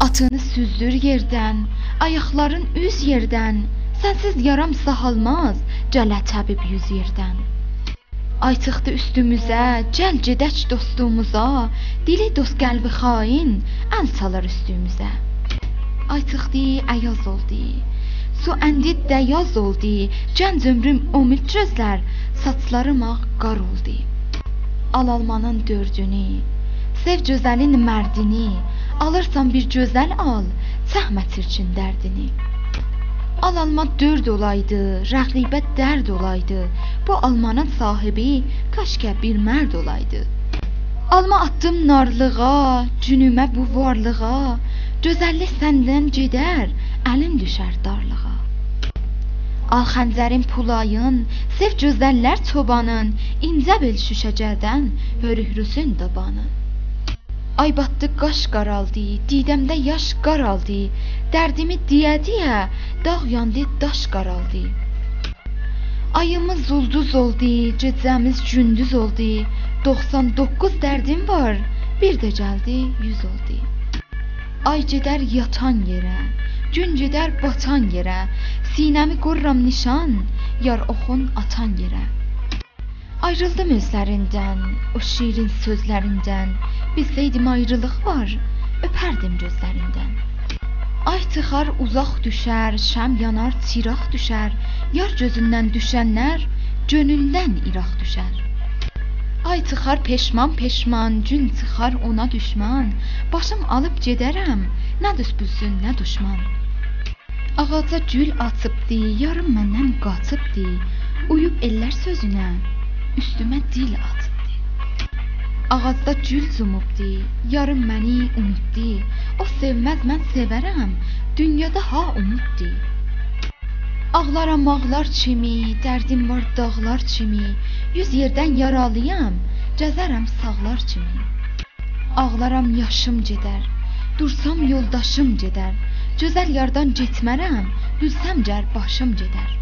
Atını süzdür yerdən, ayaqların üz yerdən. Sənsiz yaram sağalmaz, cələ təbib yüz yerdən. Ay çıxdı üstümüzə, gəl gedək dostumuza. Dili dost qəlbi xain, əl çalar üstümüzə. Ay çıxdı, əyaz oldu. Su əndi dəyaz oldu. Gənc ömrüm umid gözlər, saçlarım ağ qar oldu. Al almanın dördünü, sev gözəlin mərdini. Alırsan bir gözəl al, çəkmə çirkin dərdini. Al alma dörd olaydı, rəqibə dərd olaydı. Bu almanın sahibi kaşkə bir mərd olaydı. Alma atdım narlığa, cünümə bu varlığa. Gözəllik səndən gedər, əlim düşər darlığa. Al xəncərin pulayın, sev gözəllər çobanın, incə bel şüşəcərdən, hörührüsün dabanın. Ay batdı qaş qaraldı, didəmdə yaş qaraldı. Dərdimi deyə-deyə dağ yandı, daş qaraldı. Ayımız ulduz oldu, gecəmiz gündüz oldu. 99 dərdim var, bir də gəldi 100 oldu. Ay gedər yatan yerə, gün gedər batan yerə. Sinəmi qoruram nişan, yar oxun atan yerə. Ayrıldım özlərindən, o şirin sözlərindən. Bilsəydim ayrılıq var, öpərdim gözlərindən. Ay çıxar, uzaq düşər, şəm yanar, çiraq düşər. Yar gözündən düşənlər gönüldən iraq düşər. Ay çıxar peşman peşman, gün çıxar ona düşman. Başım alıb gedərəm, nə düz bilsin, nə düşman. Ağaca gül açıbdı, yarım məndən qaçıbdı. Uyub ellər sözünə, üstümə dil atıbdı. Ağacda gül cumubdu, yarım məni unutdu. O sevməz mən sevərəm, dünyada ha umuddu. Ağlaram ağlar kimi, dərdim var dağlar kimi. Yüz yerdən yaralıyam, gəzərəm sağlar kimi. Ağlaram yaşım gedər, dursam yoldaşım gedər. Gözəl yardan getmərəm, bilsəm gər başım gedər.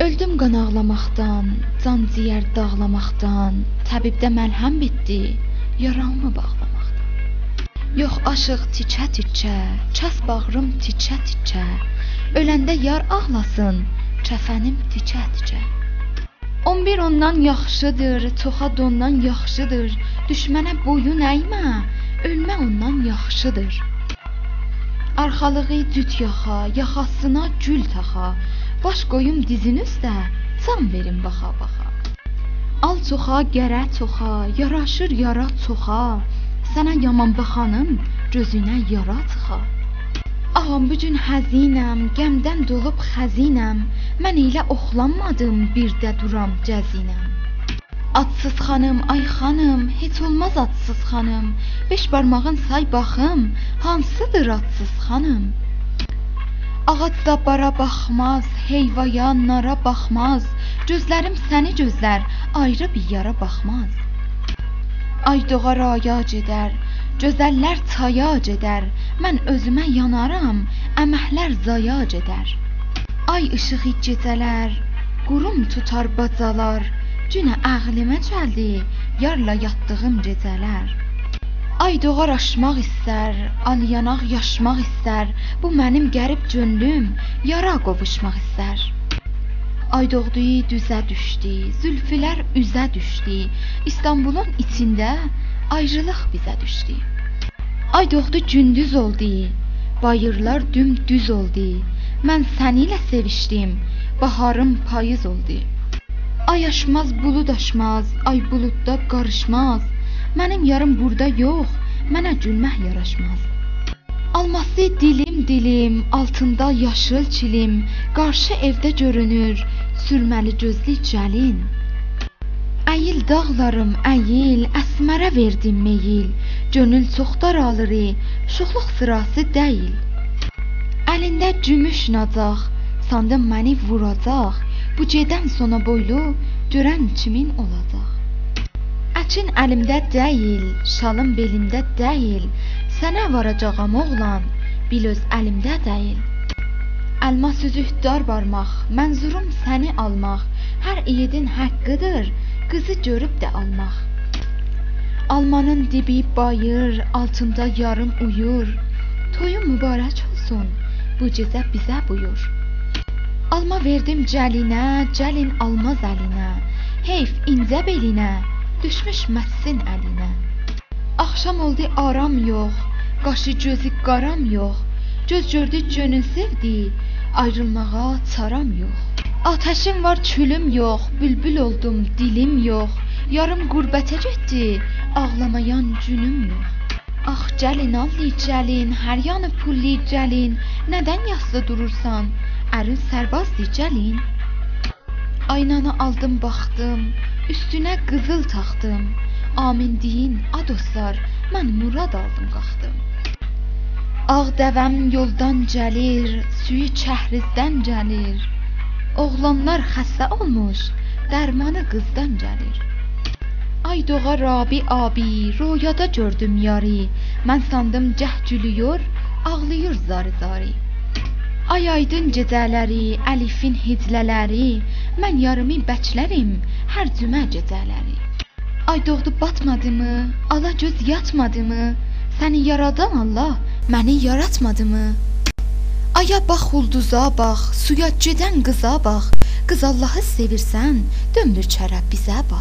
Öldüm qan ağlamaqdan, can ciyər dağlamaqdan. Təbibdə məlhəm bitdi, yaramı bağlamaqdan. Yox aşıq tikə-tikə, kəs bağrım tikə-tikə. Öləndə yar ağlasın, kəfənim tikə-tikə. 11 ondan yaxşıdır, çoxa dondan yaxşıdır. Düşmənə boyun əymə, ölmə ondan yaxşıdır. Arxalığı cüt yaxa, yaxasına gül taxa. Baş qoyum dizin üstə, can verin baxa-baxa. Al çoxa, gərə çoxa, yaraşır yara çoxa. Sənə yaman baxanın gözünə yara çıxa. Ağam bu gün həzinəm, qəmdən dolub xəzinəm. Mən elə oxlanmadım, bir də duram cəzinəm. Atsız xanım, ay xanım, heç olmaz atsız xanım. Beş barmağın say baxım, hansıdır atsız xanım? Ağac da bara baxmaz, heyvaya nara baxmaz. Gözlərim səni gözlər, ayrı bir yara baxmaz. Ay doğar aya gedər, gözəllər çaya gedər. Mən özümə yanaram, əməklər zaya gedər. Ay işığı gecələr, qurum tutar bacalar. Günə ağlıma gəldi, yarla yatdığım gecələr. Ay doğar aşmaq istər, al yanaq yaşmaq istər. Bu mənim qərib könlüm, yara qovuşmaq istər. Ay doğdu, düzə düşdü, zülfülər üzə düşdü. İstanbulun içində ayrılıq bizə düşdü. Ay doğdu, gündüz oldu, bayırlar dümdüz oldu. Mən səni ilə sevişdim, baharım payız oldu. Ay aşmaz, bulud aşmaz, ay buludda qarışmaz. Mənim yarım burada yox, mənə gülmək yaraşmaz. Alması dilim dilim, altında yaşıl çilim, qarşı evdə görünür sürməli gözlü cəlin. Əyil dağlarım, əyil, əsmərə verdim meyil. Gönül çox daralır, şuxluq sırası deyil. Əlində gümüş nacaq, sandım məni vuracaq. Bu gedən sona boylu görən kimin olacaq? Əçin əlimdə deyil, şalım belimdə deyil. Sənə varacağam oğlan, bil öz əlimdə deyil. Əlmas üzük dar barmaq, mənzurum səni almaq. Hər yiğidin haqqıdır, qızı görüb də almaq. Almanın dibi bayır, altında yarım uyur. Toyumu mübarək olsun. Bu gecə bizə buyur. Alma verdim cəlinə, cəlin almaz əlinə. Heyf incə belinə, düşmüş məssin əlinə. Axşam oldu aram yox, qaşı gözü qaram yox. Göz gördü gönül sevdi, ayrılmağa çaram yox. Ateşim var, külüm yox, bülbül oldum, dilim yox. Yarım qürbətə getdi, ağlamayan günüm yox. Ax gəlin, alli gəlin, hər yanı pulli gəlin. Nədən yaslı durursan? Ərin sərbazdı gəlin. Aynanı aldım, baxdım, üstünə qızıl taxdım. Amin deyin, a dostlar, mən murad aldım, qalxdım. Ağ dəvəm yoldan gəlir, suyu çəhrizdən gəlir. Oğlanlar xəstə olmuş, dərmanı qızdan gəlir. Ay doğa Rabi abi, rüyada gördüm yarı. Mən sandım cəh gülüyor, ağlıyor zari zari. Ay aydın gecələri, əlifin hiclələri, mən yarımı bəklərim hər cümə gecələri. Ay doğdu batmadımı, ala göz yatmadımı? Səni yaradan Allah məni yaratmadımı? Aya bax, ulduza bax, suya gedən qıza bax. Qız Allahı sevirsən, döndür çərə bizə bax.